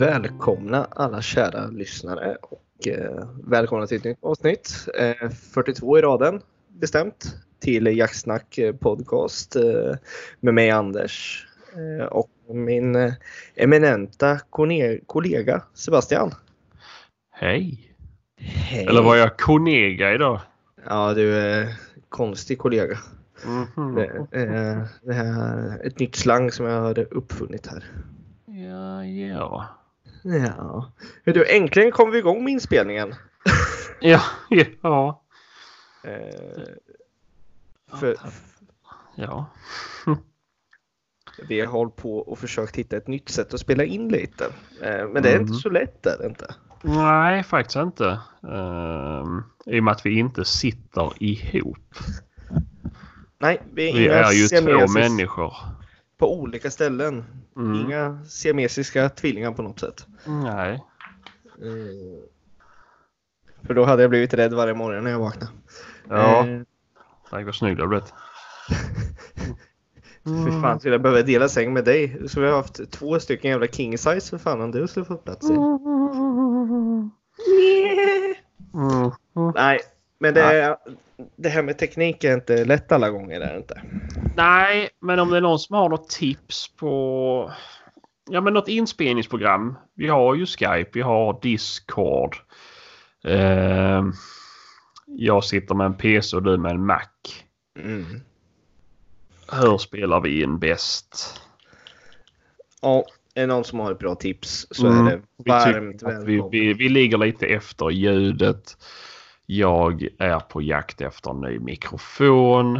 Välkomna alla kära lyssnare och eh, välkomna till ett nytt avsnitt. Eh, 42 i raden bestämt till Jaktsnack podcast eh, med mig Anders eh, och min eh, eminenta kollega Sebastian. Hej! Hej! Eller var jag konega idag? Ja, du är konstig kollega. Mhm. Det, eh, det här är ett nytt slang som jag har uppfunnit här. Ja, ja. Ja. Hör Du, äntligen kom vi igång med inspelningen. Ja, ja. Eh, för, Ja. Vi har hållit på och försökt hitta ett nytt sätt att spela in lite. Eh, Men det är inte Mhm. så lätt är det inte. Nej, faktiskt inte. Um, I och med att vi inte sitter ihop. Nej, vi är, Vi är ju två människor. På olika ställen. Mm. Inga siamesiska tvillingar på något sätt. Nej. Eh, För då hade jag blivit rädd varje morgon när jag vaknade. Ja, Eh, tack vad snygg du har blivit. Fy fan, skulle jag behöva dela säng med dig? Så vi har haft två stycken jävla king size för fan om du skulle få plats i. Mm. Nej, men det, det här med teknik är inte lätt alla gånger. Är inte. Nej, men om det är någon som har något tips på ja, men något inspelningsprogram. Vi har ju Skype, vi har Discord. Eh, jag sitter med en PC och du med en Mac. Mm. Hur spelar vi in bäst? Ja, är det någon som har ett bra tips så Mm, är det varmt att vi, välkommen. vi, vi ligger lite efter ljudet. Jag är på jakt efter en ny mikrofon.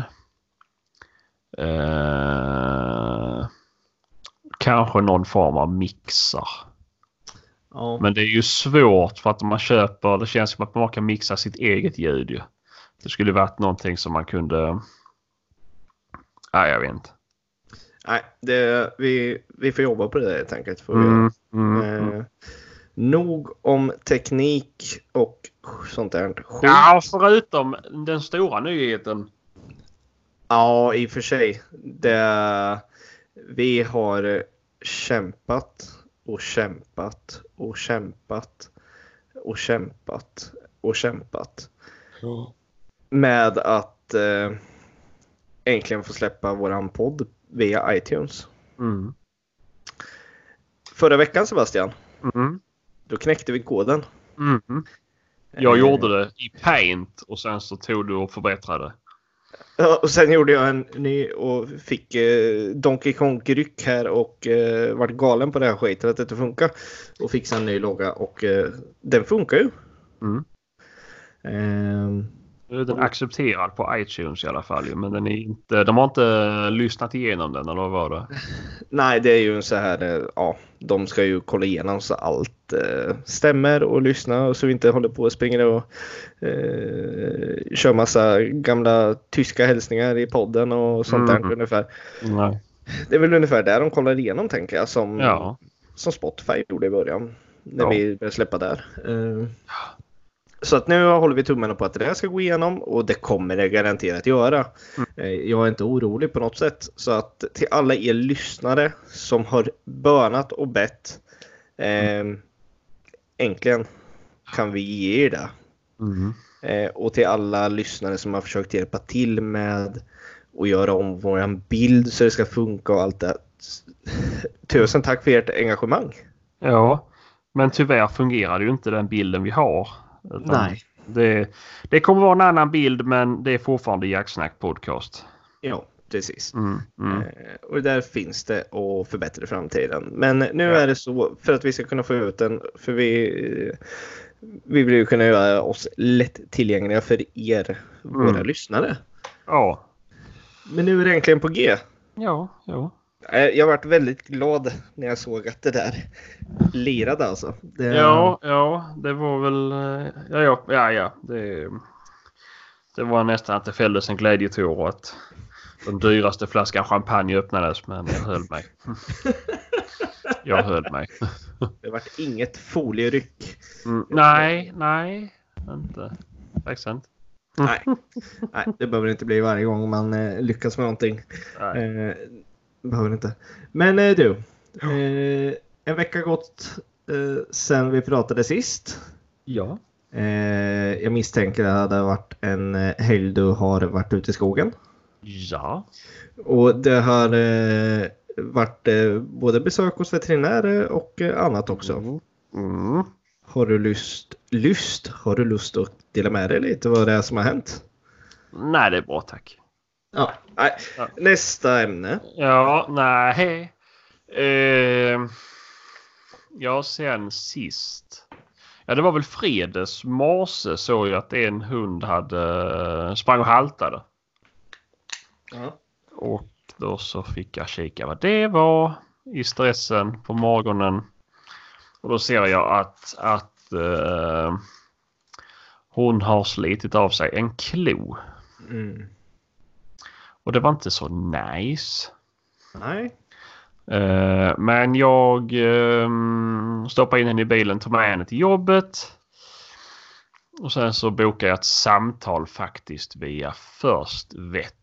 Eh, kanske någon form av mixer. Ja, Men det är ju svårt för att man köper, det känns som att man kan mixa sitt eget ljud ju. Det skulle varit någonting som man kunde... Nej, jag vet inte. nej, det, vi, vi får jobba på det helt enkelt. Får. Mm, mm, mm. Nog om teknik och sånt där. Skit. Ja, förutom den stora nyheten. Ja, i och för sig. Det, vi har kämpat och kämpat och kämpat och kämpat och kämpat med att eh, äntligen få släppa våran podd via iTunes. Mm. Förra veckan Sebastian, Mm. Då knäckte vi koden. Mm. Jag Eh, gjorde det i Paint och sen så tog du och förbättrade. Ja, och sen gjorde jag en ny och fick eh, Donkey Kong-ryck här och eh, vart galen på det här skiten att det inte funkar. Och fixade en ny logga och eh, den funkar ju. Mm. Ehm, Nu är den accepterad på iTunes i alla fall men den är inte, de har inte lyssnat igenom den eller vad var det? nej, det är ju så här, eh, ja, de ska ju kolla igenom så allt eh, stämmer och lyssna och så vi inte håller på och springer och eh, kör massa gamla tyska hälsningar i podden och sånt där Mm. ungefär. Nej. Det är väl ungefär där de kollar igenom tänker jag som Ja. som Spotify gjorde i början. När Ja. vi började släppa där. Eh, Så att nu håller vi tummarna på att det här ska gå igenom och det kommer det garanterat göra. Mm. Eh, Jag är inte orolig på något sätt. Så att till alla er lyssnare som har bönat och bett. Eh, äntligen kan vi ge er det. Mm. Eh, och till alla lyssnare som har försökt hjälpa till med att göra om våran bild så det ska funka och allt det. Tusen tack för ert engagemang. Ja, men tyvärr fungerar ju inte den bilden vi har. Utan Nej. Det, det kommer vara en annan bild men det är fortfarande Jacksnack Podcast. Ja, precis. Mm. Mm. Eh, och där finns det att förbättra i framtiden. Men nu Ja. är det så för att vi ska kunna få ut den. För vi, vi vill ju kunna göra oss lätt tillgängliga för er, våra Mm. lyssnare. Ja. Men nu är det äntligen på G. Ja, ja. Eh, Jag varit väldigt glad när jag såg att det där lirade alltså. Det, Ja, ja, det var väl... eh, Ja, ja, ja, ja. Det, det var nästan att det fälldes en glädjetår att den dyraste flaskan champagne öppnades men jag höll mig. Jag höll mig. det vart inget folieryck. Mm, nej, nej, inte. Faktiskt inte. Nej. Nej, det behöver inte bli varje gång man eh, lyckas med någonting. Nej. Eh, behöver inte. Men eh, du. Eh, en vecka gått eh, sen vi pratade sist. Ja. Eh, jag misstänker att det har varit en eh, helg du har varit ute i skogen. Ja. Och det har eh, varit både besök hos veterinärer och annat också. Mm. Mm. Har du lust, lust, har du lust att dela med dig lite vad det är som har hänt? Nej, det är bra tack. Ja, nej. Nästa ämne. Ja, nej. Eh, ja, sen sist. Ja, det var väl fredags morse såg jag att en hund hade sprang och haltade. Ja. Och då så fick jag kika vad det var i stressen på morgonen. Och då ser jag att, att eh, hon har slitit av sig en klo. Mm. Och det var inte så nice. Nej. Eh, men jag eh, stoppade in henne i bilen, tog med henne till jobbet. Och sen så bokade jag ett samtal faktiskt via First Vet.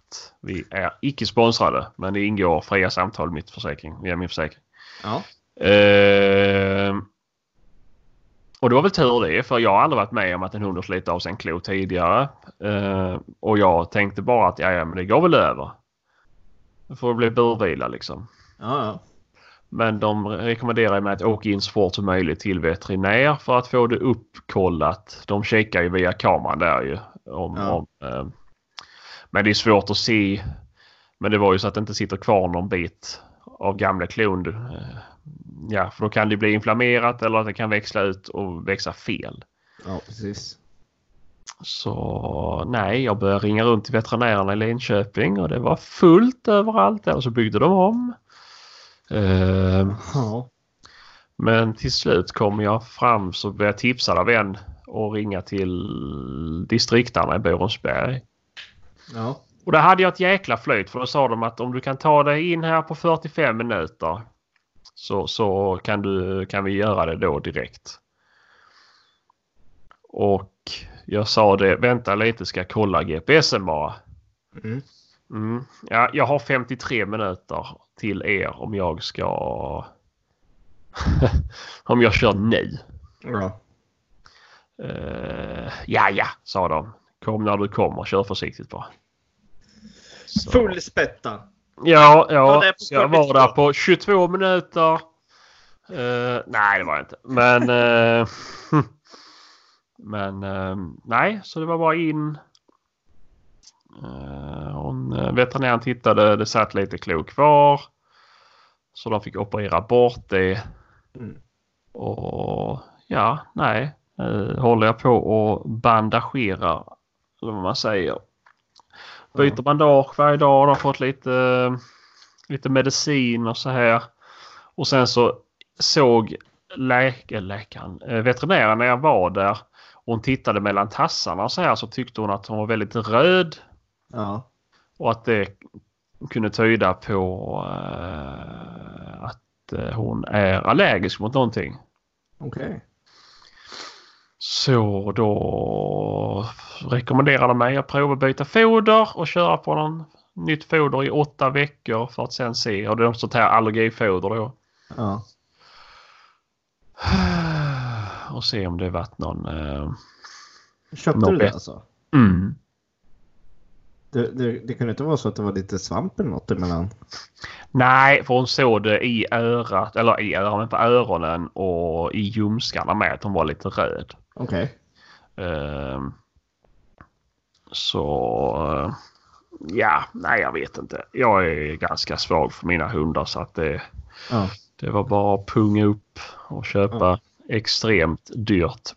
Vi är icke sponsrade men det ingår fria samtal mitt försäkring, via min försäkring. Ja. Eh, och det var väl tur det för jag har aldrig varit med om att en hund har slitit av sig en klo tidigare. Eh, och jag tänkte bara att ja, ja, men det går väl över. Det får bli burvila liksom. Ja, ja. Men de rekommenderar mig att åka in så fort som möjligt till veterinär för att få det uppkollat. De kikar ju via kameran där ju. Om, Ja. om, eh, men det är svårt att se. Men det var ju så att det inte sitter kvar någon bit av gamla klon. Ja, för då kan det bli inflammerat eller att det kan växla ut och växa fel. ja precis. Så nej, jag började ringa runt till veterinärerna i Linköping och det var fullt överallt och så byggde de om. Eh, Ja. Men till slut kom jag fram så blev jag tipsad av en och ringa till distriktarna i Borensberg. Ja. Och där hade jag ett jäkla flyt för då sa de att om du kan ta dig in här på 45 minuter så, så kan, du, kan vi göra det då direkt. Och jag sa det, vänta lite ska jag kolla GPSen bara. Mm. Mm. Ja, jag har 53 minuter till er om jag ska... om jag kör nu. Ja. Uh, ja, ja, sa de. Kom när du kommer. Kör försiktigt bara. Så. Full spätta. Ja, Ja, jag var där på 22 minuter. Eh, nej, det var jag inte. Men... eh, men eh, nej, så det var bara in. Uh, hon, veterinären tittade. Det satt lite klo kvar. Så de fick operera bort det. Mm. Och ja, nej. Uh, håller jag på och bandagerar. Eller vad man säger. Byter bandage varje dag. Har fått lite, lite medicin och så här. Och sen så såg läke, läkaren, eh, veterinären när jag var där. Och hon tittade mellan tassarna och så här så tyckte hon att hon var väldigt röd. Ja. Och att det kunde tyda på eh, att eh, hon är allergisk mot någonting. Okej. Så då rekommenderade de mig att prova byta foder och köra på någon nytt foder i åtta veckor för att sen se. Och det är sånt här allergifoder då. Ja. Och se om det varit någon... Eh... Köpte Något du det alltså? Mm. Det, det, det kunde inte vara så att det var lite svamp eller något emellan? Nej, för hon såg det i örat, eller i örat, men på öronen och i ljumskarna med att hon var lite röd. Okej. Ehm, så eh, ja, nej jag vet inte. Jag är ganska svag för mina hundar så att det, Ja. det var bara att punga upp och köpa extremt dyrt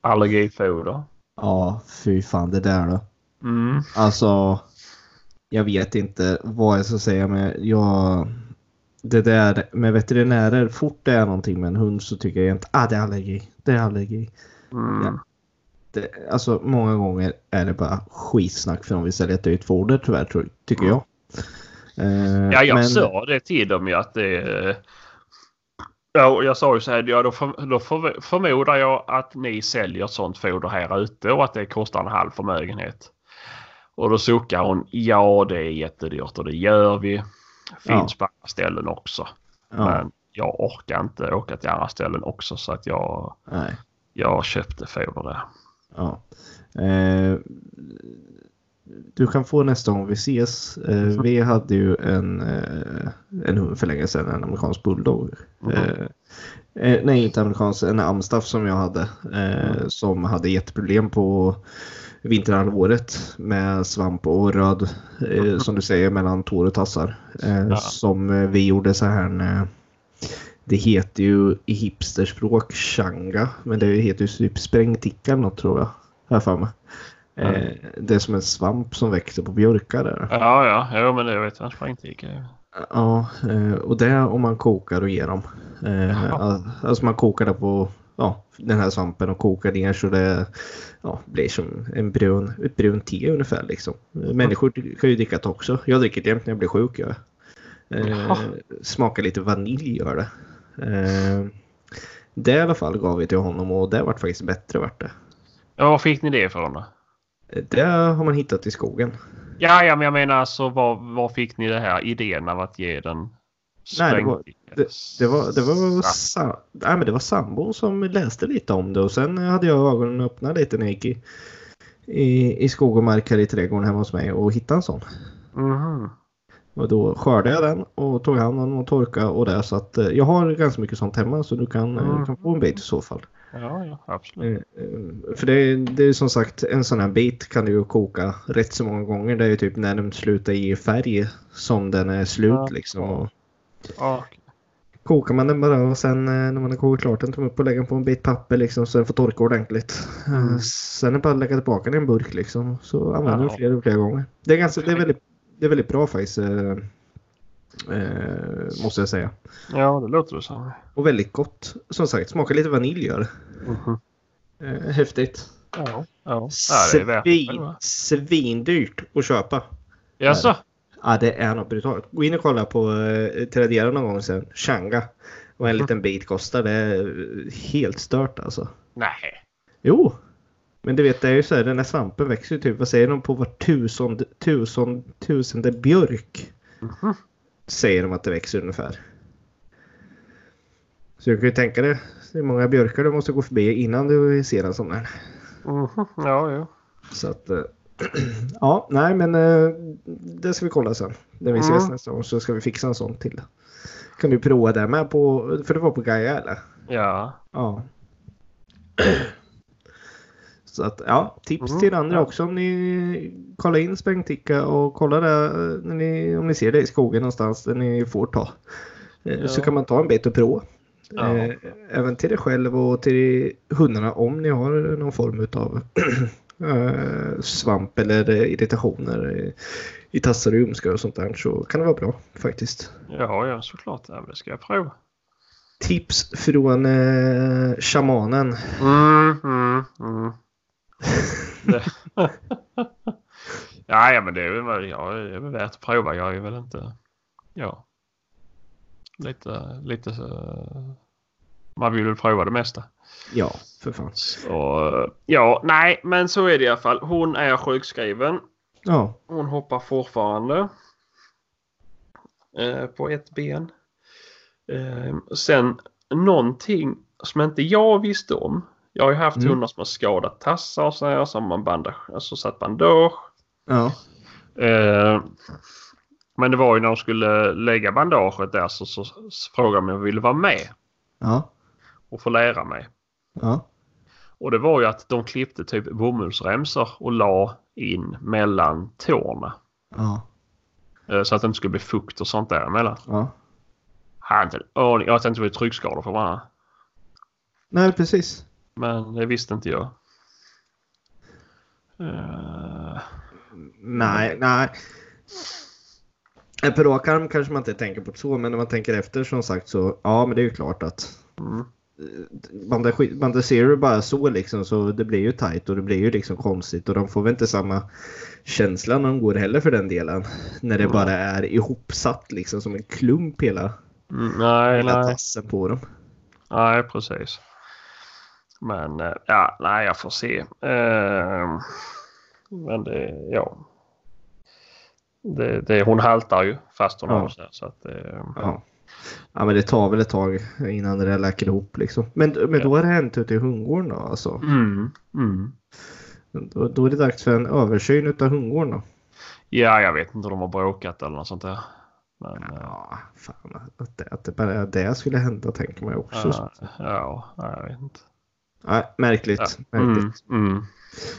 allergifoder. Ja, fy fan det där då. Mm. Alltså, jag vet inte vad jag ska säga men jag... Det där med veterinärer, fort det är någonting med en hund så tycker jag inte ah det är allergi, det är allergi. Mm. Ja. Det, alltså många gånger är det bara skitsnack för de vill sälja ett dyrt foder tyvärr tror, tycker jag. Eh, Ja, jag men- sa det till dem ju att det... Ja, och jag sa ju så här, ja, då, för, då för, förmodar jag att ni säljer ett sånt foder här ute och att det kostar en halv förmögenhet. Och då suckar hon, ja det är jättedyrt och det gör vi. Finns Ja. på andra ställen också. Ja. Men jag orkar inte åka till andra ställen också så att jag, Nej. Jag köpte foder där. Ja. Eh, du kan få nästa gång vi ses. Eh, vi hade ju en, eh, en hund för länge sedan, en amerikansk bulldog. Mhm. Eh, eh, nej, inte amerikansk, en amstaff som jag hade. Eh, Mm. Som hade jätteproblem på vinterhalvåret med svamp och röd, eh, som du säger, mellan tår och tassar. Ja. Som vi gjorde så här det heter ju i hipsterspråk changa, men det heter ju typ sprängticka eller något tror jag. Jag för mig. Eh, det är som en svamp som växer på björkar. Där. Ja, ja, jo, men det vet jag. Sprängticka. Ja, eh, och det om man kokar och ger dem. Eh, Jaha. alltså man kokar det på ja, den här svampen och kokar ner så det ja, blir som en brun, ett brunt te ungefär. Liksom. Människor kan ju dricka det också. Jag dricker det jämt när jag blir sjuk. Jag. Eh, smakar lite vanilj gör det. Eh, det i alla fall gav vi till honom och det vart faktiskt bättre vart det. Ja, var fick ni det ifrån då? Det har man hittat i skogen. Ja, ja, men jag menar alltså var, var fick ni det här idén av att ge den Nej, det var- sprängticka? Det var, det var, sa, nej, men det var sambon som läste lite om det och sen hade jag ögonen öppna lite när jag gick i, i, i skog och mark här i trädgården hemma hos mig och hittade en sån. Mhm. Och då skördade jag den och tog hand om den och torkade och det så att eh, jag har ganska mycket sånt hemma så du kan, eh, Mm. kan få en bit i så fall. Ja, ja, absolut. Eh, För det, är- det är som sagt en sån här bit kan du ju koka rätt så många gånger. Det är ju typ när den slutar ge färg som den är slut Ja. liksom. Och, Ja, kokar man den bara och sen när man har kokat klart den tar man upp och lägger den på en bit papper liksom så den får torka ordentligt. Mm. Sen är det bara att lägga tillbaka den i en burk liksom så använder du Ja. flera och flera gånger. Det är, ganska, det är, väldigt, det är väldigt bra faktiskt. Eh, eh, måste jag säga. ja, det låter det som. Och väldigt gott. Som sagt, smakar lite vanilj gör det. Mhm. eh, Häftigt. Ja, ja. ja, det. Svin, svindyrt att köpa. Jaså? Ja, det är något brutalt. Gå in och kolla på eh, Tradera någon gång sen. Changa. Vad en Mhm. liten bit kostar. Det är eh, helt stört alltså. Nej. Jo. Men du vet, det är ju så här, den här svampen växer ju typ, vad säger de, på var tusende, tusen, tusende björk. Mhm. Säger de att det växer ungefär. Så jag kan ju tänka dig hur många björkar du måste gå förbi innan du ser en sån här. Mhm. Ja, ja. Så att, eh, ja, nej men eh, det ska vi kolla sen. När vi ses Mm. nästa gång så ska vi fixa en sån till. Kan du prova det med på, för det var på Gaia eller? Ja. Ja. Så att ja, tips Mm, till andra också om ni kollar in sprängticka och kollar eh, när ni, om ni ser det i skogen någonstans där ni får ta. Eh, Så Ja. kan man ta en bit och prova. Ja. Eh, Även till dig själv och till hundarna om ni har någon form av svamp eller eh, irritationer i- i tassar och ljumskar och sånt där så kan det vara bra faktiskt. Ja, ja, såklart. Ja, det ska jag prova. Tips från eh, shamanen. Mm, mm, mm. Ja, ja, men det är väl, ja, det är väl värt att prova. Jag är väl inte... Ja. Lite, lite så... Man vill väl prova det mesta. Ja, för fan. Så, ja, nej, men så är det i alla fall. Hon är sjukskriven. Ja, Hon hoppar fortfarande. Eh, på ett ben. Eh, sen någonting som inte jag visste om. Jag har ju haft Mm. hundar som har skadat tassar och så här. Som man bandage, alltså satt bandage. ja, Eh, men det var ju när de skulle lägga bandaget där så, så, så frågade de om jag ville vara med ja, och få lära mig. ja, Och det var ju att de klippte typ bomullsremsor och la in mellan tårna. ja, Eh, Så att det inte skulle bli fukt och sånt där emellan. ja. Hade inte en aning. Jag tänkte var tryckskador för varandra. Nej, precis. Men det visste inte jag. Eh, Nej, nej. På rak arm kanske man inte tänker på det så, men när man tänker efter som sagt så, ja men det är ju klart att mm. du bara så liksom så det blir ju tight och det blir ju liksom konstigt och de får väl inte samma känsla när de går heller för den delen. När det Mm. bara är ihopsatt liksom som en klump hela, Mm, nej, hela nej. tassen på dem. Nej, precis. Men eh, ja, nej, jag får se. Eh, men det, ja. Det, det, hon haltar ju fast hon Ja. har så, här, så att eh, Ja. Ja men det tar väl ett tag innan det där läker ihop liksom. Men, men då är det hänt ute i hundgården då alltså? Mm, mm. Då, då är det dags för en översyn utav hundgården då? Ja, jag vet inte om de har bråkat eller något sånt där. Men, ja, Ja, fan att det, att det bara det skulle hända tänker man ju också. ja, ja, jag vet inte. Nej, märkligt. märkligt. Mm, mm.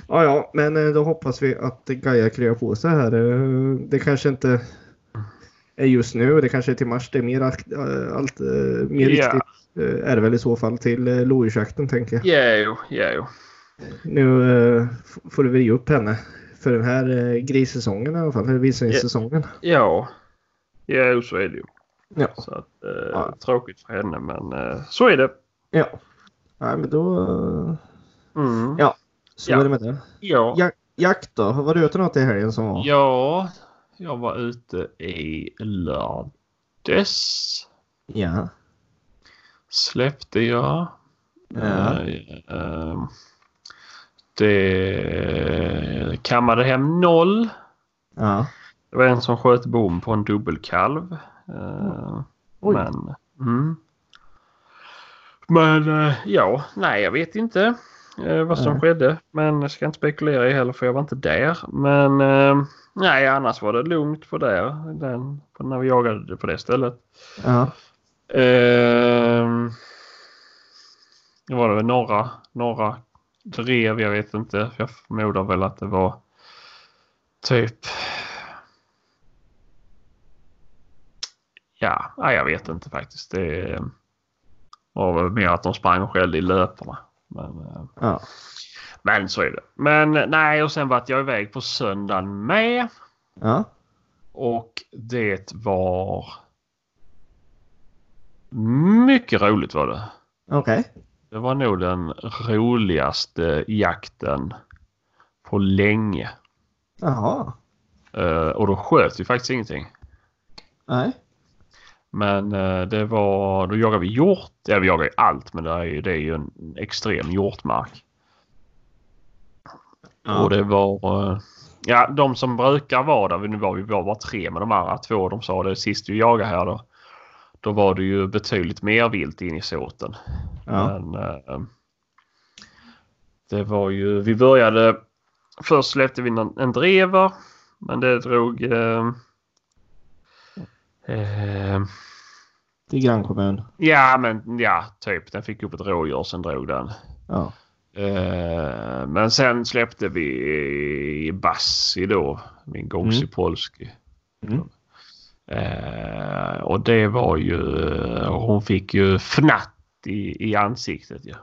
Ja, ja, men eh, då hoppas vi att Gaia kryar på sig här. Eh, Det kanske inte är just nu. Det kanske är till mars. Det är mer, akt- eh, allt, eh, mer riktigt eh, är det väl i så fall till lodjursjakten tänker jag. Ja, jo, ja, jo. Nu får du väl ge upp henne för den här grissäsongen i alla fall. För vildsvinssäsongen. Ja, ja, så är det ju. Ja. Så att, eh, Ja. Tråkigt för henne, men eh, så är det. Ja. Nej, men då... Mm. Ja. Så Ja. är det med det. Ja. Ja, jakt då? Var du ute något i helgen som var? ja, jag var ute i lördags. Ja. Släppte jag. Ja. Eh, det kammade hem noll. Ja. Det var en som sköt bom på en dubbelkalv. Eh, Oj. men, mm. Men eh, ja, nej jag vet inte eh, vad som Nej. skedde. Men jag ska inte spekulera i heller för jag var inte där. Men eh, nej annars var det lugnt på där. Den, när vi jagade på det stället. Ja. Eh, det var det väl några, några drev, jag vet inte. Jag förmodar väl att det var typ Ja, jag vet inte faktiskt. Det väl mer att de sprang och skällde i löparna. Men, eh, Ja. men så är det. Men nej, och sen var jag iväg på söndagen med. Ja. Och det var mycket roligt var det. Okej. Det var nog den roligaste jakten på länge. Jaha. Eh, och då sköt vi faktiskt ingenting. Nej. Men eh, det var, då jagade vi hjort. Ja, vi jagar ju allt men det är ju, det är ju en extrem hjortmark. Och det var, eh, ja de som brukar vara där, nu var vi var bara tre med de andra två, de sa det sist vi jagade här då. Då var det ju betydligt mer vilt in i såten. Ja. Men eh, det var ju, vi började, först släppte vi en, en drever. Men det drog eh, eh, Till grannkommun. Ja men ja, typ. Den fick upp ett rådjur sen drog den. Ja. Eh, men sen släppte vi Bassi då. Min Gongsi Mm. Polski. Mm. Eh, och det var ju, hon fick ju fnatt i, i ansiktet ju.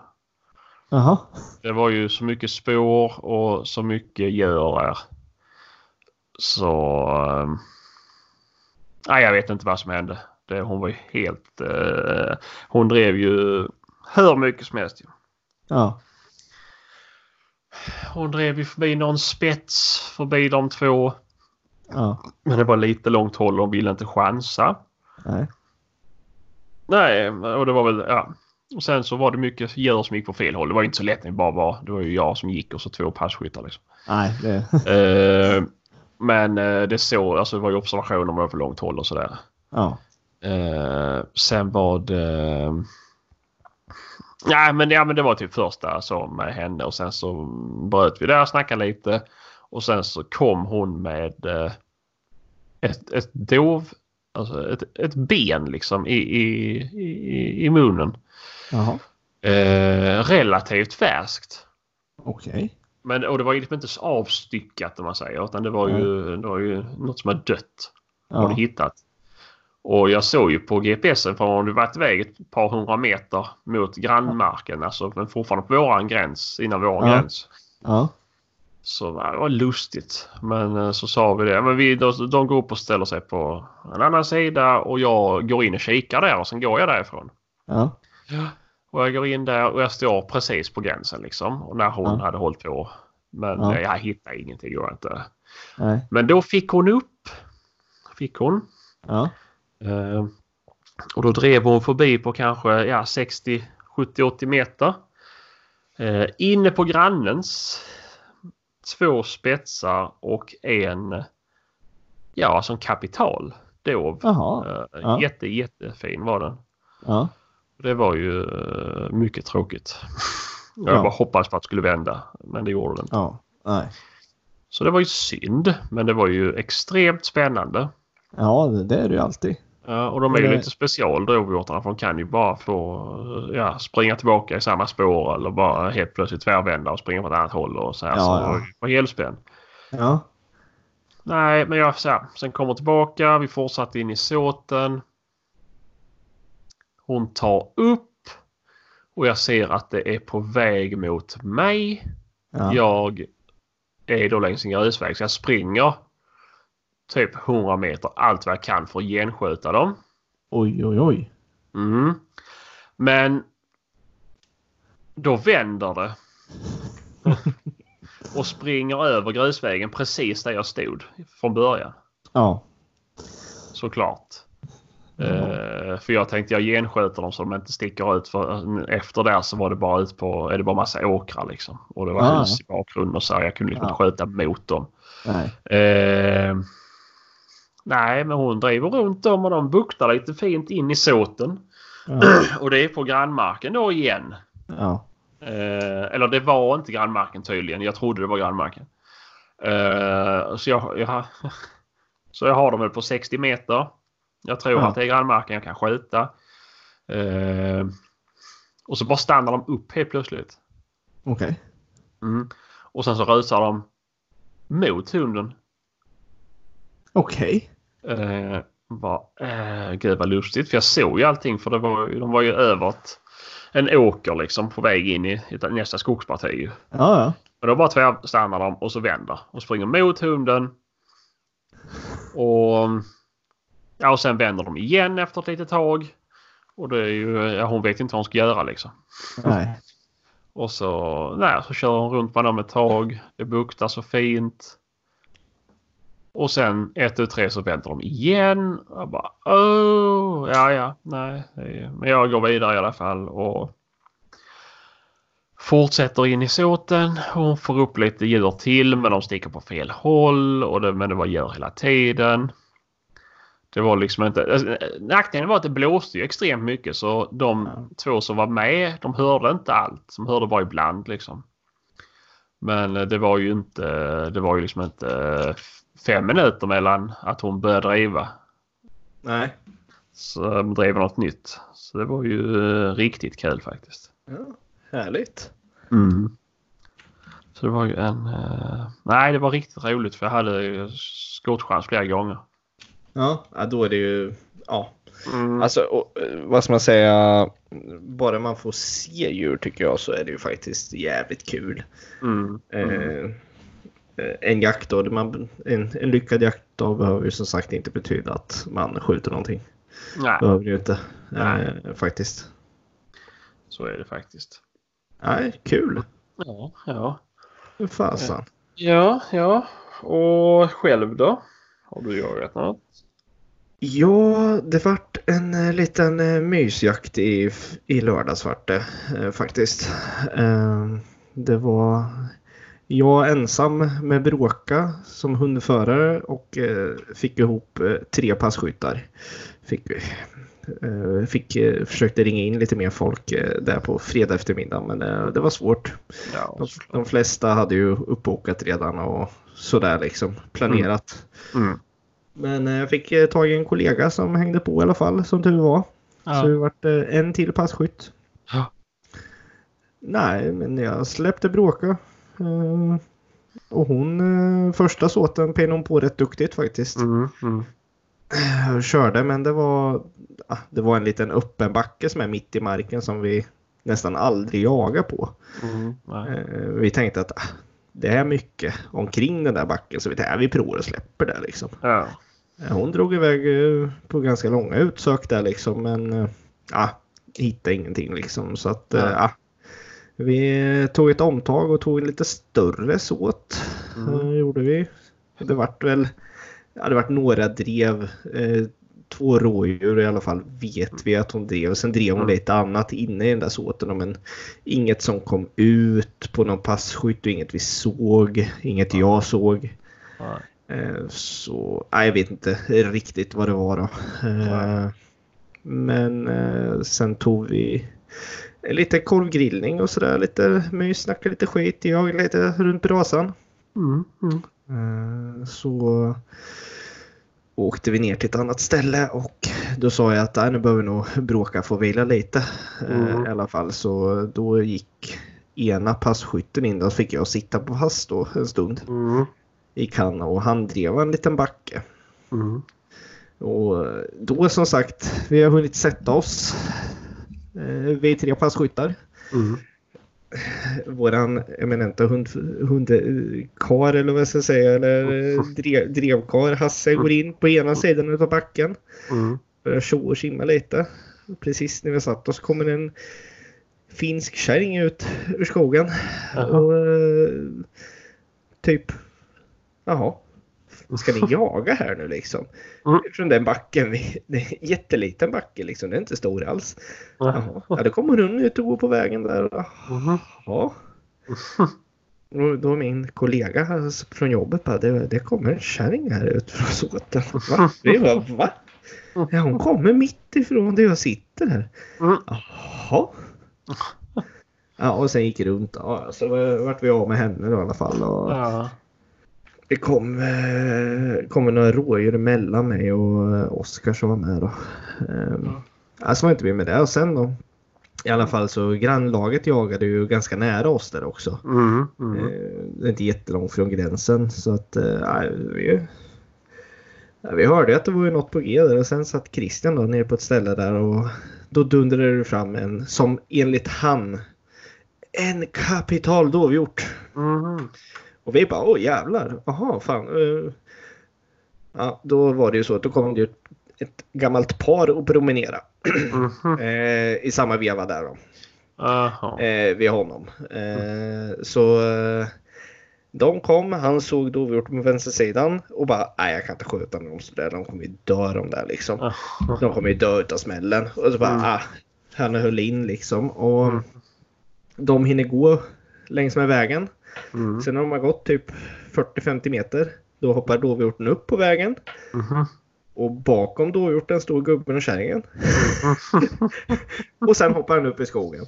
Jaha. Det var ju så mycket spår och så mycket gör där. Så... Nej, jag vet inte vad som hände. Det, hon var ju helt... Eh, hon drev ju hur mycket som helst. Ju. Ja. Hon drev ju förbi någon spets förbi de två. Ja. Men det var lite långt håll och ville inte chansa. Nej. Nej, och det var väl... Ja. Och sen så var det mycket djur som gick på fel håll. Det var ju inte så lätt när det bara var... Det var ju jag som gick och så två passkyttar liksom. Nej. Det... Eh, men eh, det så, alltså det var ju observationer var för långt håll och sådär. Ja. Eh, sen var det... Ja men, ja men det var typ första så med henne och sen så bröt vi där och snackade lite. Och sen så kom hon med eh, ett, ett dov, alltså ett, ett ben liksom i, i, i, i munnen. Eh, relativt färskt. Okej. Men och det var ju liksom inte avstyckat om man säger utan det var ju, det var ju något som var dött. Har Ja. du hittat. Och jag såg ju på GPSen för om du varit iväg ett par hundra meter mot grannmarken, alltså men fortfarande på våran gräns, innan våran Ja. gräns. Ja. Så det var lustigt. Men eh, så sa vi det. Men vi, de, de går upp och ställer sig på en annan sida och jag går in och kikar där och sen går jag därifrån. Ja. Och jag går in där och jag står precis på gränsen liksom. Och när hon Ja. hade hållit på. Men eh, jag hittade ingenting. Jag inte. Nej. Men då fick hon upp. Fick hon. Ja. Eh, och då drev hon förbi på kanske ja, 60, 70, 80 meter. Eh, inne på grannens två spetsar och en ja, som kapital. dov. Jaha. Eh, Ja. Jätte, jättefin var den. Ja. Det var ju eh, mycket tråkigt. Jag Ja. bara hoppades på att det skulle vända, men det gjorde det inte. Ja. Nej. Så det var ju synd, men det var ju extremt spännande. Ja, det, är det ju alltid. Ja, och de är ju det- lite special dovhjortarna för de kan ju bara få ja, springa tillbaka i samma spår eller bara helt plötsligt tvärvända och springa på ett annat håll och så här. Ja, så ja. det var helspänn. Ja. Nej, men jag så här, sen kommer tillbaka. Vi fortsatte in i såten. Hon tar upp och jag ser att det är på väg mot mig. Ja. Jag är då längs en grusväg så jag springer typ 100 meter allt vad jag kan för att genskjuta dem. Oj, oj, oj. Mm. Men då vänder det. och springer över grusvägen precis där jag stod från början. Ja. Såklart. Eh, för jag tänkte jag gensköter dem så de inte sticker ut. För efter där så var det bara ut på, är det bara massa åkrar liksom. Och det var Ah. hus i bakgrunden och så. här. Jag kunde liksom Ja. inte skjuta mot dem. Nej. Eh, nej, men hon driver runt dem och de buktar lite fint in i såten. Ja. Och det är på grannmarken då igen. Ja. Eh, eller det var inte grannmarken tydligen. Jag trodde det var grannmarken. Eh, så, jag, jag, så jag har dem väl på 60 meter. Jag tror Ja. att det är grannmarken jag kan skjuta. Eh, och så bara stannar de upp helt plötsligt. Okej. Mm. Och sen så rusar de mot hunden. Okej. Eh, bara, eh, gud vad lustigt. För jag såg ju allting för det var, de var ju över en åker liksom på väg in i, i nästa skogsparti. Ja, ja. Men då bara tvärstannar de och så vänder och springer mot hunden. Och, ja, och sen vänder de igen efter ett litet tag. Och det är ju, ja, hon vet inte vad hon ska göra liksom. Nej. Och så, nej, så kör hon runt med dem ett tag. Det buktar så fint. Och sen ett, tu, tre så vänder de igen. Jag bara oh, ja, ja, nej. Men jag går vidare i alla fall och fortsätter in i såten. Hon får upp lite djur till men de sticker på fel håll. Och det, men det var djur hela tiden. Det var liksom inte... alltså, Nackdelen var att det blåste ju extremt mycket så de Ja. två som var med de hörde inte allt. De hörde bara ibland liksom. Men eh, det var ju inte... Det var ju liksom inte eh, fem minuter mellan att hon började driva. Nej. Så de drev något nytt. Så det var ju eh, riktigt kul faktiskt. Ja, härligt. Mm. Så det var ju en... eh, nej, det var riktigt roligt för jag hade eh, skottchans flera gånger. Ja, då är det ju... Ja. Mm. Alltså, och, eh, vad ska man säga? Bara man får se djur tycker jag så är det ju faktiskt jävligt kul. Mm. Mm. Eh, eh, en jaktdag, man, en, en lyckad jaktdag behöver ju som sagt inte betyda att man skjuter någonting. Nej, Behöver det ju inte. Eh, faktiskt. så är det faktiskt. Nej, kul. Ja, ja. Hur fasen. Ja, ja. Och själv då? Har du jagat något? Ja, det vart en eh, liten eh, mysjakt i, i lördags vart det eh, faktiskt. Eh, det var jag ensam med Bråka som hundförare och fick ihop tre passkyttar. Fick, fick, försökte ringa in lite mer folk där på fredag eftermiddag men det var svårt. De, de flesta hade ju uppbokat redan och sådär liksom planerat. Mm. Men eh, jag fick eh, tag i en kollega som hängde på i alla fall, som tur var. Ja. Så det vart eh, en till passkytt. Ja. Nej, men jag släppte bråka. Eh, och hon, första såten pekade hon på rätt duktigt faktiskt. Mm, mm. Jag körde, men det var, ah, det var en liten öppen backe som är mitt i marken som vi nästan aldrig jagar på. Mm, vi tänkte att ah, det är mycket omkring den där backen så vi tänkte vi provar och släpper det liksom. Ja. Eh, Hon drog iväg eh, på ganska långa utsök där liksom men eh, ja, hittade ingenting liksom så att Nej. ja. Vi tog ett omtag och tog en lite större såt. Mm. Gjorde vi. Det vart väl ja, det vart några drev. Eh, två rådjur i alla fall vet vi att hon drev. Sen drev hon Mm. lite annat inne i den där såten men inget som kom ut på någon passkytt och inget vi såg. Inget jag såg. Eh, Så nej, jag vet inte riktigt vad det var då. Eh, Men eh, sen tog vi lite korvgrillning och sådär. Lite mys, snackade lite skit. Jag lite runt brasan. Mm, mm. Så åkte vi ner till ett annat ställe och då sa jag att nej, nu behöver vi nog bråka för att vila lite. Mm. I alla fall så då gick ena passkytten in. Då fick jag sitta på pass då en stund Mm, i Kanna och han drev en liten backe. mm. Och då som sagt, vi har hunnit sätta oss. Eh, Vi är tre passkyttar. Mm. Våran eminenta hund, hundkar eller vad jag ska säga, eller eh, drev, drevkar Hasse går in på ena sidan av backen. Mm. Börjar tjo och simma lite. Precis när vi satt oss kommer en finsk kärring ut ur skogen. Jaha. Och eh, typ, jaha, ska ni jaga här nu liksom? Mm. Från den backen, det är en jätteliten backe liksom, det är inte stor alls. Ja. Jaha. Ja, då kommer hon ut och går på vägen där. Mhm. Jaha. Och då min kollega från jobbet bara, det, det kommer en kärring här ut från såten. Va? Vi bara, va? Ja, hon kommer mitt ifrån där jag sitter här. Mm. Jaha. Ja, och sen gick runt. Ja, så vart vi av med henne då i alla fall. Och Ja. Det kom, eh, kom några rådjur emellan mig och eh, Oskar som var med då. Ehm, ja, så var inte vi med det. Och sen då. I alla fall så grannlaget jagade ju ganska nära oss där också. Mm. Mm. Eh, Det är inte jättelångt från gränsen så att ja, vi, ja, vi hörde att det var ju något på G där och sen satt Christian då nere på ett ställe där och då dundrade det fram en som enligt han en kapital dovhjort. Mhm. Och vi bara åh jävlar, jaha fan. eh. Ja, då var det ju så att då kom det ju ett, gammalt par och promenera Mhm. eh, i samma veva där då. Jaha. eh, vid honom. Eh, så eh, de kom, han såg dovhjorten på vänstersidan och bara nej jag kan inte skjuta dem sådär, de kommer ju dö de där liksom. Jaha. De kommer ju dö utav smällen. Och så bara Mm. ah, han höll in liksom. Och Mm. de hinner gå längs med vägen. Mm. Sen har gått typ 40-50 meter då hoppar dovhjorten upp på vägen. Mhm. Och bakom dovhjorten står gubben och kärringen. och sen hoppar han upp i skogen.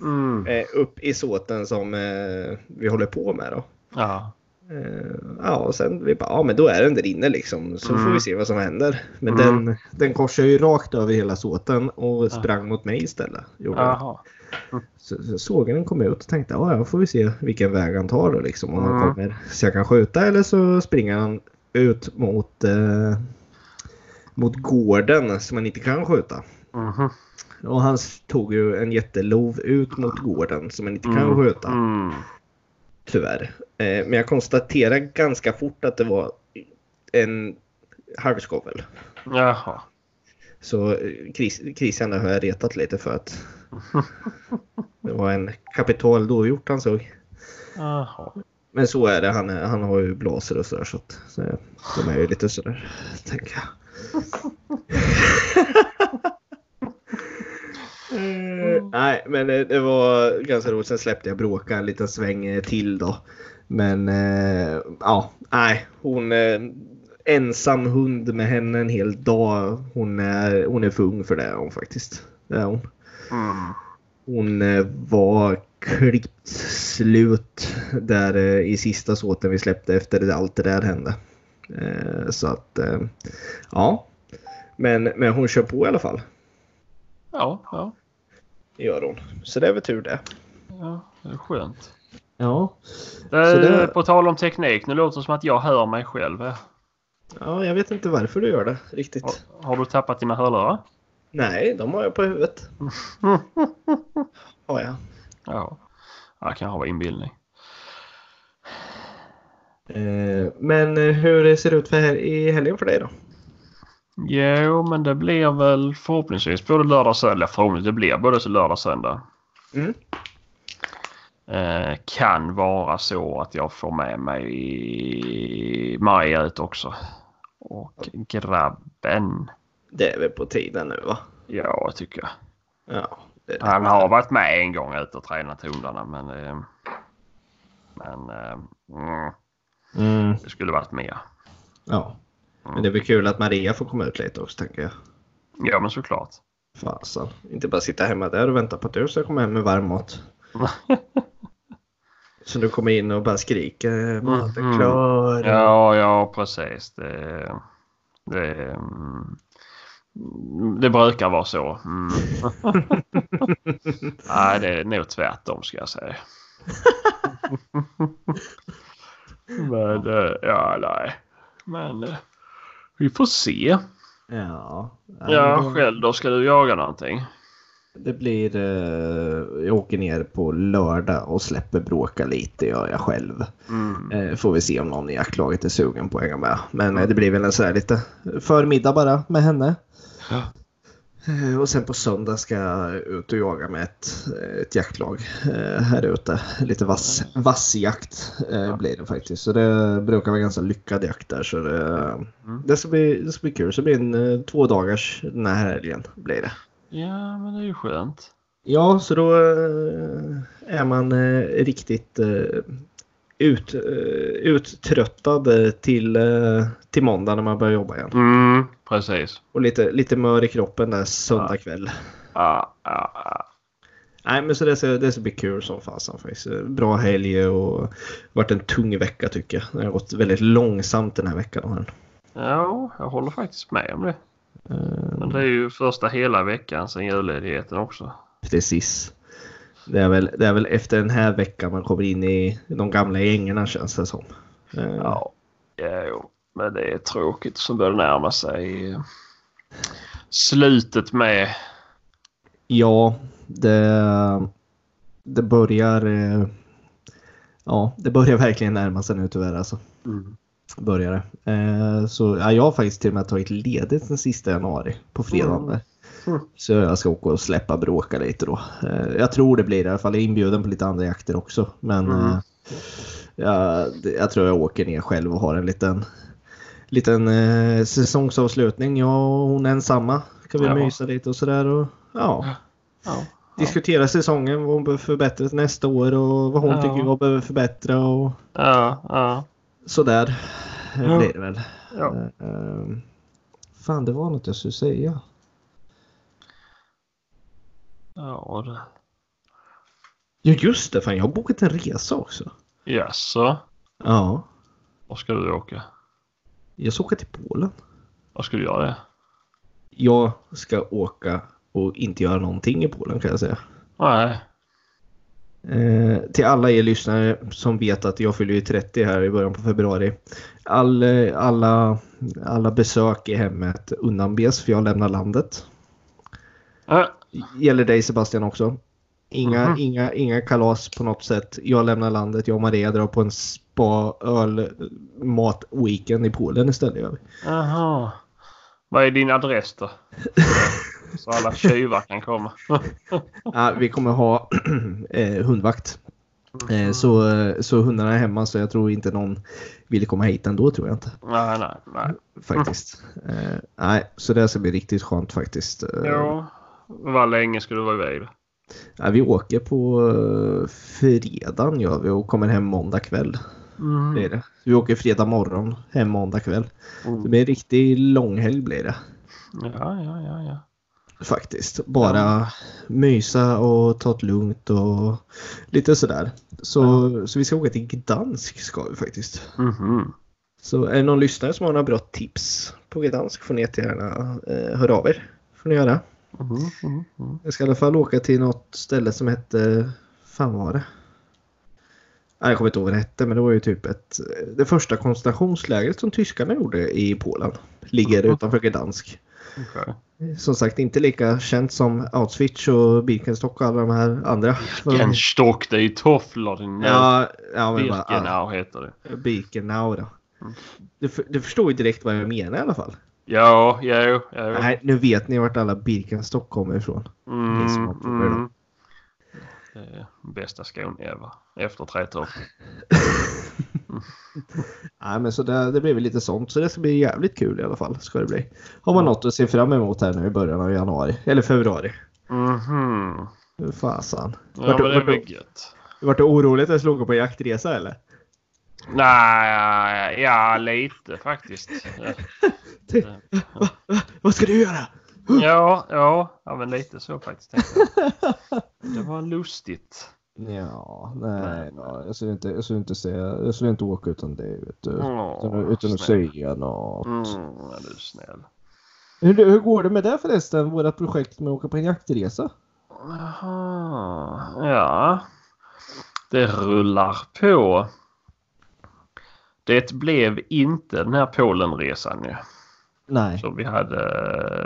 Mm. eh, upp i såten som eh, vi håller på med då. Ja. Eh, ja, och sen vi bara, ja men då är den där inne liksom. Så får Mm. vi se vad som händer. Men Mm. den, den korsade ju rakt över hela såten och sprang mot mig istället. Jaha. Så, så såg jag den komma ut och tänkte, ja ja, får vi se vilken väg han tar då liksom. Om han Mm. kommer så jag kan skjuta eller så springer han ut mot, eh, mot gården som man inte kan skjuta. Mhm. Och han tog ju en jättelov ut mot gården som man inte kan Mm. skjuta. Mm. Tyvärr. Eh, men jag konstaterade ganska fort att det var en halvskovel. Jaha. Så eh, Chris, Christian har jag retat lite för att det var en kapital dovhjort han såg. Jaha. Men så är det. Han, är, han har ju blåser och sådär så, att, så de är ju lite sådär, tänker jag. Eh, nej, men det, det var ganska roligt. Sen släppte jag bråka en liten sväng till då. Men eh, ja, nej, hon eh, ensam hund med henne en hel dag. Hon är, hon är för ung för det hon faktiskt. Det är hon. Mm. Hon eh, var klippt slut där eh, i sista såten vi släppte efter det, allt det där hände. Eh, Så att eh, ja. Men, men hon kör på i alla fall. Ja, ja. Det gör hon. Så det är väl tur det. Ja, det är skönt. Ja. Det, Så det- På tal om teknik, nu låter det som att jag hör mig själv. här. Ja, jag vet inte varför du gör det riktigt. Har, har du tappat dina hörlurar? Nej, de har jag på huvudet. Har jag. Ja. Ja, kan ha inbildning. Eh, Men eh, hur ser det ut för hel- i helgen för dig då? Jo, men det blir väl förhoppningsvis både lördag och söndag. Förhoppningsvis det blir både lördag och söndag. Mm. Eh, kan vara så att jag får med mig Maja ut också. Och grabben. Det är väl på tiden nu va? Ja, tycker jag. Ja. Det Han har varit med en gång ut och tränat hundarna men... Eh, men... Eh, mm, Mm. det skulle varit mer. Ja. Men det är väl kul att Maria får komma ut lite också tänker jag. Ja men såklart. Fasen. Inte bara sitta hemma där och vänta på att du ska komma hem med varm mat. Så du kommer in och bara skriker maten Mhm. klar. Ja, ja precis. Det, det, mm, det brukar vara så. Mm. Nej, det är nog tvärtom ska jag säga. Men eh, ja, nej. Men eh, vi får se. Ja. Ja, själv då ska du jaga någonting? Det blir... Eh, jag åker ner på lördag och släpper bråka lite gör jag själv. Mm. Eh, får vi se om någon i jaktlaget är sugen på att hänga med. Men eh, det blir väl en så här lite förmiddag bara med henne. Ja. Eh, Och sen på söndag ska jag ut och jaga med ett, ett jaktlag eh, här ute. Lite vass, vassjakt eh, Ja. blir det faktiskt. Så det brukar vara ganska lyckad jakt där. Så det, Mm. det, ska, bli, det ska bli kul. Så det blir en eh, två dagars den här helgen. Blir det. Ja, men det är ju skönt. Ja, så då eh, är man eh, riktigt eh, ut, uttröttad till, till måndag när man börjar jobba igen. Mm, precis. Och lite, lite mör i kroppen där söndag kväll. Ja, ja, ja. Nej, men så det ska, det ska bli kul som fasen faktiskt. Bra helg och varit en tung vecka tycker jag. Det har gått väldigt långsamt den här veckan. Ja, jag håller faktiskt med om det. Men Eh, det är ju första hela veckan sedan julledigheten också. Precis. Det är, väl, det är väl efter den här veckan man kommer in i de gamla gängerna känns det som. Eh, Ja, ja men det är tråkigt som börjar närma sig slutet med. Ja, det, det börjar... eh, Ja, det börjar verkligen närma sig nu tyvärr alltså. Börjar det. Eh, Så ja, jag har faktiskt till och med tagit ledigt den sista januari på fredagen. där. Mm. Så jag ska åka och släppa bråka lite då. Eh, Jag tror det blir det i alla fall. Jag är inbjuden på lite andra jakter också. Men Mm. eh, jag, jag tror jag åker ner själv och har en liten, liten eh, säsongsavslutning. Jag och hon ensamma. Kan vi Ja. mysa lite och sådär. Och, ja, Ja. diskutera säsongen, vad hon behöver förbättra nästa år och vad hon Ja. tycker jag behöver förbättra och Ja, ja. Sådär eh, Ja. blir det väl. Ja. Eh, eh, fan, det var något jag skulle säga. Ja, det. Ja just det, fan jag har bokat en resa också. Jaså? Ja, Var ska du åka? jag ska åka till Polen. Var ska du göra det? Jag ska åka och inte göra någonting i Polen kan jag säga. Nej. Eh, till alla er lyssnare som vet att jag fyller ju 30 här i början på februari. All, eh, alla, alla besök i hemmet undanbes för jag lämnar landet. Äh, Gäller dig Sebastian också. Inga, Mhm. inga, inga kalas på något sätt. Jag lämnar landet. Jag och Maria drar på en spa, öl, mat weekend i Polen istället. Jaha. Vad är din adress då? Så alla tjuvar kan komma. Ja, vi kommer ha eh, hundvakt. Eh, så, eh, så hundarna är hemma så jag tror inte någon vill komma hit ändå tror jag inte. Nej, nej, nej. Faktiskt. Eh, nej, så det ska bli riktigt skönt faktiskt. Eh, Jo. Vad länge ska du vara iväg ja, vi åker på eh, fredagen gör vi och kommer hem måndag kväll. Mm. Blir det. Vi åker fredag morgon, hem måndag kväll. Det Mm. blir en riktig långhelg blir det. Ja, ja, ja, ja. Faktiskt. Bara mysa och ta det lugnt och lite sådär. Så, så vi ska åka till Gdansk ska vi faktiskt. Mhm. Så är det någon lyssnare som har några bra tips på Gdansk får ni jättegärna eh, höra av er. Får ni göra. Mhm, mhm. Jag ska i alla fall åka till något ställe som hette... fan var det? Nej, jag kommer inte ihåg vad det hette men det var ju typ ett... Det första koncentrationslägret som tyskarna gjorde i Polen. Ligger Mhm. utanför Gdansk. Okej. Som sagt inte lika känt som Auschwitz och Birkenstock och alla de här andra. En stock, det är ju tofflor Ja, ja men bara, Birkenau heter det. ja, Birkenau då. Mm. Du, du förstår ju direkt vad jag menar i alla fall. Ja, jo, jo. Nej, nu vet ni vart alla Birkenstock kommer ifrån. Mm, mm. Är bästa skon ever. Efter Trätorp. Nej, men så det, det blir väl lite sånt. Så det ska bli jävligt kul i alla fall. Ska det bli. Har man något att se fram emot här nu i början av januari. Eller februari. Mhm. Fasan. Ja, Vart, men det är gött. vart du oroligt att jag åka på jaktresa eller? Nej, ja lite faktiskt. Va, va, vad ska du göra? Ja, ja, ja men lite så faktiskt. Det var lustigt. Ja, nej, nej. Jag skulle inte, jag skulle inte säga, jag skulle inte åka utan det, vet du. Åh, Utan, utan att säga något. Mm, ja, du är snäll. Hur, hur går det med det förresten, våra projekt med att åka på en jaktresa? Jaha, ja. Det rullar på. Det blev inte den här Polenresan ju, Nej, som vi hade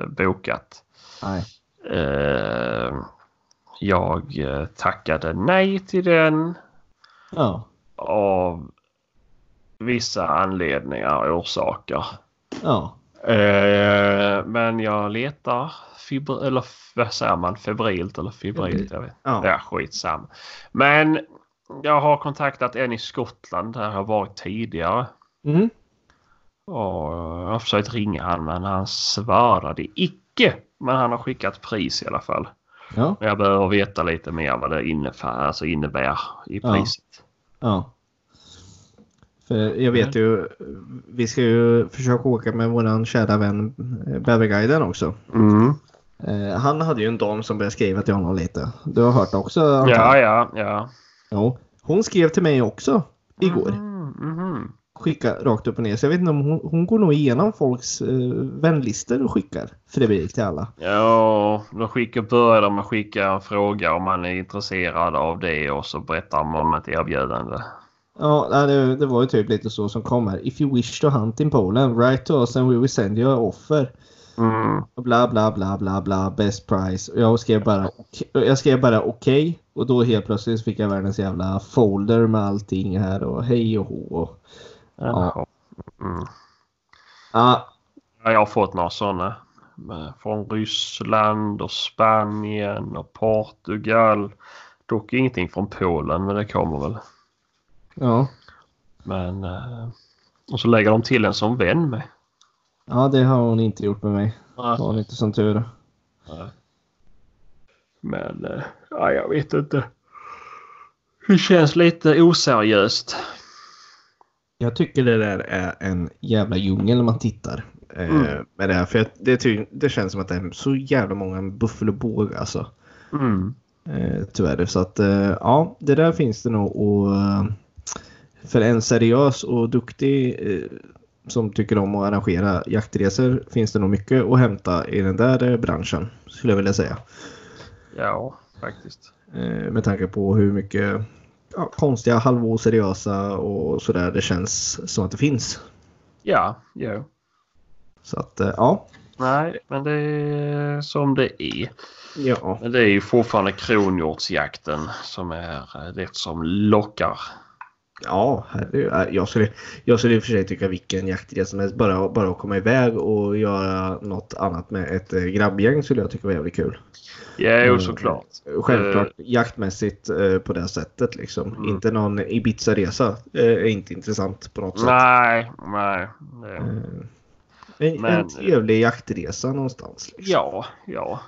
eh, bokat. nej. Eh, jag eh, tackade nej till den Ja, av vissa anledningar och orsaker. ja. Men jag letar fibr eller vad säger man? Febrilt eller fibrilt? Jag vet. Ja. Ja, skitsam. Men jag har kontaktat en i Skottland där jag har varit tidigare. Mm. Och jag har försökt ringa han men han svarade icke. Men han har skickat pris i alla fall. Ja, jag behöver veta lite mer vad det innebär, alltså innebär i Ja. priset. ja. För jag vet ju, vi ska ju försöka åka med våran kära vän eh, Bäverguiden också. Mm. Eh, han hade ju en dam som började skriva till honom lite. Du har hört också? antar jag? Ja, ja, ja. Ja. Hon skrev till mig också igår. Mm, mhm. Skicka rakt upp och ner. Så jag vet inte om hon, hon går nog igenom folks eh, vänlistor och skickar febrik till alla. Ja, de skickar, börjar med att skicka en fråga om man är intresserad av det och så berättar man om ett erbjudande. Ja, det, det var ju typ lite så som kom här. If you wish to hunt in Poland, write to us and we will send you an offer. Mm. Bla bla bla bla bla, best price. Och jag skrev bara. Jag skrev bara okej. Och då helt plötsligt fick jag världens jävla folder med allting här och hej och hå. Och, Jaha. Mm. ja, Ja, Jag har fått några sådana. med- Från Ryssland och Spanien och Portugal. Dock ingenting från Polen men det kommer väl. ja, Men... eh, Och så lägger de till en som vän med. ja, det har hon inte gjort med mig. Det har hon inte som tur. Men eh, ja, jag vet inte. Det känns lite oseriöst. Jag tycker det där är en jävla djungel när man tittar. Eh, Mm. med det, här. För det, ty- det känns som att det är så jävla många buffel och båg alltså. Mm. Eh, tyvärr. Så att eh, ja, det där finns det nog och för en seriös och duktig som tycker om att arrangera jaktresor finns det nog mycket att hämta i den där branschen skulle jag vilja säga. Ja, faktiskt. Med tanke på hur mycket ja, konstiga, halvoseriösa och sådär det känns som att det finns. Ja, jo. Så att eh, ja. Nej, men det är som det är. Ja, Men det är ju fortfarande kronhjortsjakten som är eh, det som lockar. Ja herregud. Eh, jag skulle, jag skulle i och för sig tycka vilken jaktresa som helst. Bara, bara att komma iväg och göra något annat med ett eh, grabbgäng skulle jag tycka var jävligt kul. Jo, Mm. såklart. Självklart jaktmässigt eh, på det sättet liksom. Mm. Inte någon Ibiza-resa eh, är inte intressant på något sätt. Nej, nej. Det, Eh, en, Men- en trevlig jaktresa någonstans. Liksom. ja, ja.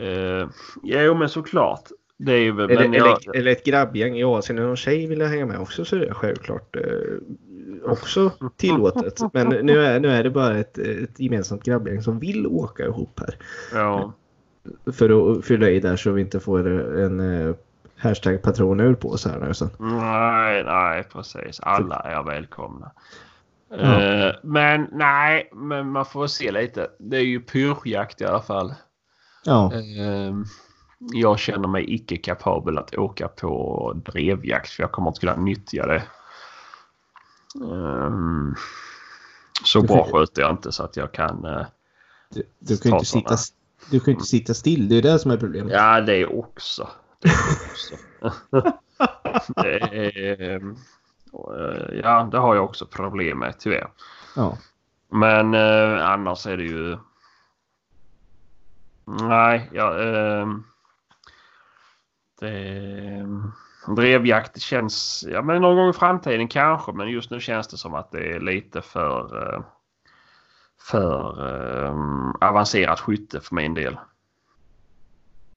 Uh, jo, men såklart. Det är ju... Men Eller, jag, eller, eller ett grabbgäng. Ja, sen när någon tjej vill hänga med också så är det självklart eh, också tillåtet. Men nu är, nu är det bara ett, ett gemensamt grabbgäng som vill åka ihop här. ja, För att fylla i där så vi inte får en eh, hashtag patronur på oss här nu sen. nej, nej, precis. Alla är välkomna. Ja. Eh, men nej, men man får se lite. Det är ju pyrschjakt i alla fall. Ja, Ehm, jag känner mig icke kapabel att åka på drevjakt för jag kommer inte kunna nyttja det. Ehm, så bra sköter jag inte så att jag kan... eh, du, du kan inte sitta, du kan inte sitta still. Det är det som är problemet. ja, det också. Det också. det är, ehm, eh, ja, det har jag också problem med tyvärr. Ja. Men eh, annars är det ju... Nej, ja, ehm, Eh, Drevjakt känns... Ja, men någon gång i framtiden kanske. Men just nu känns det som att det är lite för... eh, för eh, avancerat skytte för min del.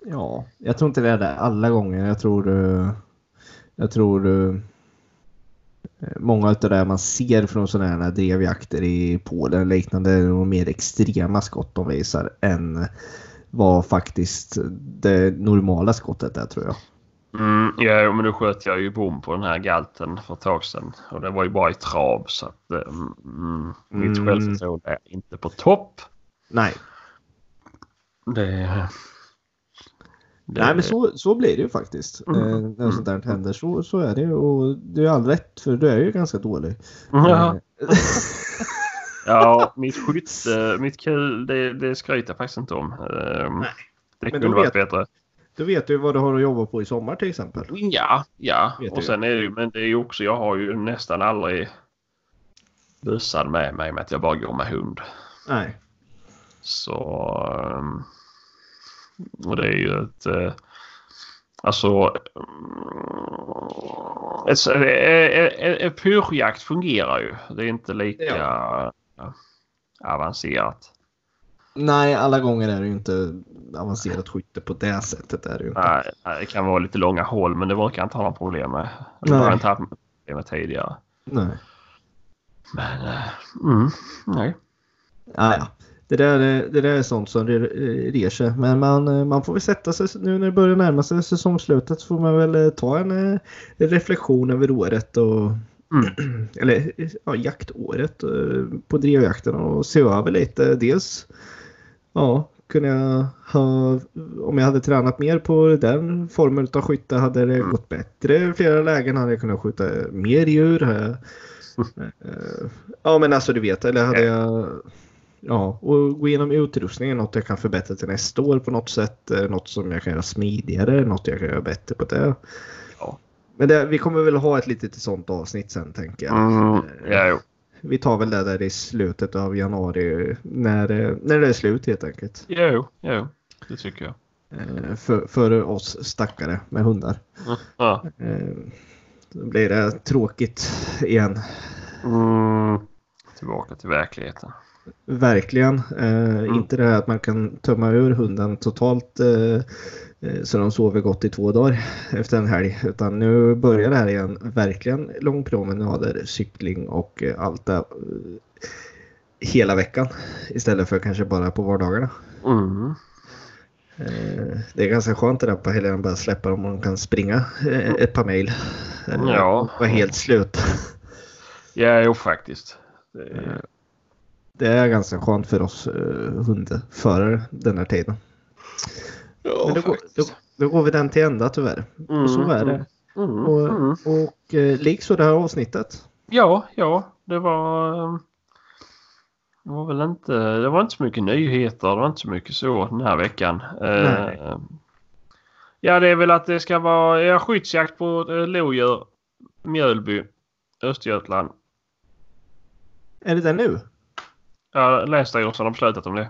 Ja, jag tror inte det är det alla gånger. Jag tror... Eh, jag tror... Eh, många av det man ser från sådana här drevjakter i Polen och liknande är mer extrema skott de visar än vad faktiskt det normala skottet är tror jag. Mm, ja, men då sköt jag ju bom på den här galten för ett tag sedan. Och det var ju bara i trav så att mm, mm. mitt Mm. självförtroende är inte på topp. Nej, Det... det Nej men så, så blir det ju faktiskt. Mm. Eh, när sånt där händer så, så är det ju. Och det är all rätt för du är ju ganska dålig. Ja, Eh, ja, mitt skytte, mitt kul, det, det skryter jag faktiskt inte om. Ehm, Nej, Det kunde då varit vet- bättre. Du vet du vad du har att jobba på i sommar till exempel. Ja, ja. Vet Och sen är det ju, men det är ju också, jag har ju nästan aldrig bössan med mig med att jag bara går med hund. Nej. Så... ehm, Och det är ju ett... eh, Alltså... Ett, ett, ett, ett pyrschjakt fungerar ju. Det är inte lika Ja. Avancerat. Nej, alla gånger är det ju inte avancerat skytte på det sättet. Är det ju inte. Nej, det kan vara lite långa håll men det brukar jag inte ha några problem med. Det har inte haft problem med tidigare. Nej. Men... eh, Mm, nej. Ah, ja. Det där, är- det där är sånt som re- rer sig. Men man, eh, man får väl sätta sig nu när det börjar närma sig säsongslutet så får man väl eh, ta en eh, reflektion över året och Mm. eller ja, jaktåret eh, på drevjakten och se över lite. Dels ja, kunde jag ha, om jag hade tränat mer på den formen av skytte hade det gått bättre i flera lägen. Hade jag kunnat skjuta mer djur. Jag, ja men alltså du vet, eller hade jag Ja, och gå igenom utrustningen, något jag kan förbättra till nästa år på något sätt. Något som jag kan göra smidigare, något jag kan göra bättre på det. Ja. Men det, vi kommer väl ha ett litet sånt avsnitt sen tänker jag. Mm, ja, jo. Vi tar väl det där i slutet av januari när, eh, när det är slut helt enkelt. Jo, jo, det tycker jag. Eh, För, för oss stackare med hundar. Mm, Ja. Eh, Då blir det tråkigt igen. Mm, tillbaka till verkligheten. Verkligen. Eh, Inte det här att man kan tömma ur hunden totalt eh, eh, så de sover gott i två dagar efter en helg. Utan nu börjar det här igen. Verkligen långpromenader, cykling och eh, allt det. Eh, hela veckan istället för kanske bara på vardagarna. Mm. Eh, det är ganska skönt det där på helgen bara släppa dem och de kan springa eh, ett par mil. Eh, Ja. Vara helt slut. Ja, jo faktiskt. Det är, Det är ganska skönt för oss eh, hundförare den här tiden. Ja, Men då, går- då, då går vi den till ända tyvärr. och så är det. Mm, Och, mm. och eh, likså det här avsnittet. Ja, ja, det var... ehm, Det var väl inte... Det var inte så mycket nyheter. Det var inte så mycket så den här veckan. Eh, Ja, det är väl att det ska vara ja, skyddsjakt på eh, lodjur. Mjölby, Östergötland. Är det det nu? Ja, Länsstyrelsen har beslutat om det.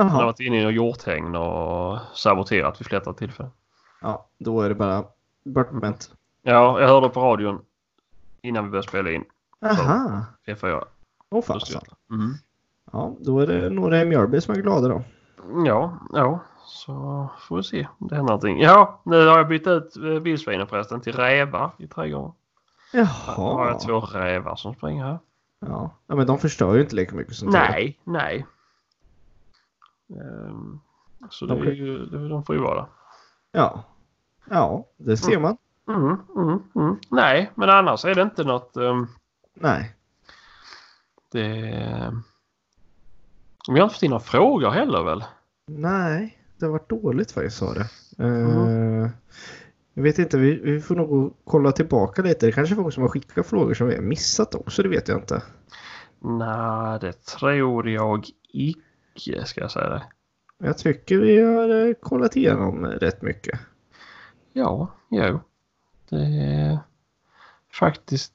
De har Jaha. varit inne i hjorthägn och saboterat vid flera tillfällen. Ja, då är det bara bortmätt. Ja, jag hörde på radion innan vi började spela in. Aha. P4. Åh fasen. Östergötland. Mm. Ja, då är det några i Mjölby som är glada då. Ja, ja. Så får vi se om det händer någonting. Ja, nu har jag bytt ut eh, vildsvinen förresten till rävar i trädgården. Nu har Jaha. jag två rävar som springer här. Ja. ja, men de förstör ju inte lika mycket som. Nej, nej. Ehm, så De det är ju, de får ju vara. Ja. Ja, det ser man. Mm, mm, mm. Nej, men annars är det inte något... ehm, Nej. det... Vi har inte fått in några frågor heller väl? Nej, det har varit dåligt faktiskt sa det. Mm. Eh, jag vet inte, vi, vi får nog kolla tillbaka lite. Det kanske är folk som har skickat frågor som vi har missat också, det vet jag inte. Nej, det tror jag ska jag säga det. Jag tycker vi har eh, kollat igenom rätt mycket. Ja, jo. Det är faktiskt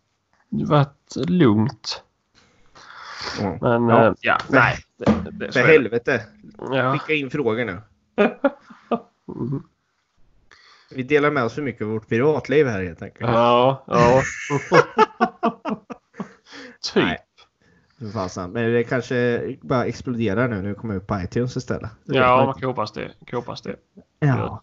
varit lugnt. Ja. Men Ja. ja, ja nej. Det, det, För helvete, Ja. skicka in frågor nu. Mm. Vi delar med oss för mycket av vårt privatliv här helt enkelt. Ja, ja. typ. Nej. För Fasen. Men det kanske bara exploderar nu när vi kommer ut på iTunes istället. Det Ja, man kan hoppas det. Kan hoppas det. ja.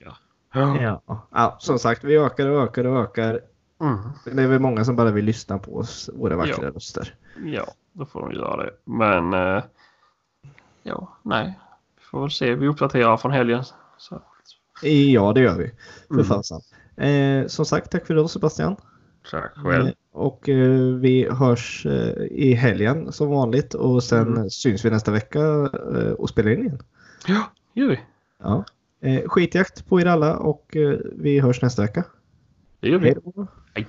Ja. Ja. ja, som sagt, vi ökar och ökar och ökar. Mm. Det är väl många som bara vill lyssna på oss, våra vackra Ja. röster. Ja, då får de göra det. Men eh, ja, nej. Vi får väl se. Vi uppdaterar från helgen. Så. Ja, det gör vi. För Mm. fasen. Eh, som sagt, tack för idag Sebastian. Tack själv. Eh, och eh, vi hörs eh, i helgen som vanligt och sen Mm. syns vi nästa vecka eh, och spelar in igen. Ja, gör vi. Ja. Skitjakt på er alla och vi hörs nästa vecka. Det gör vi. Hej då. Hej.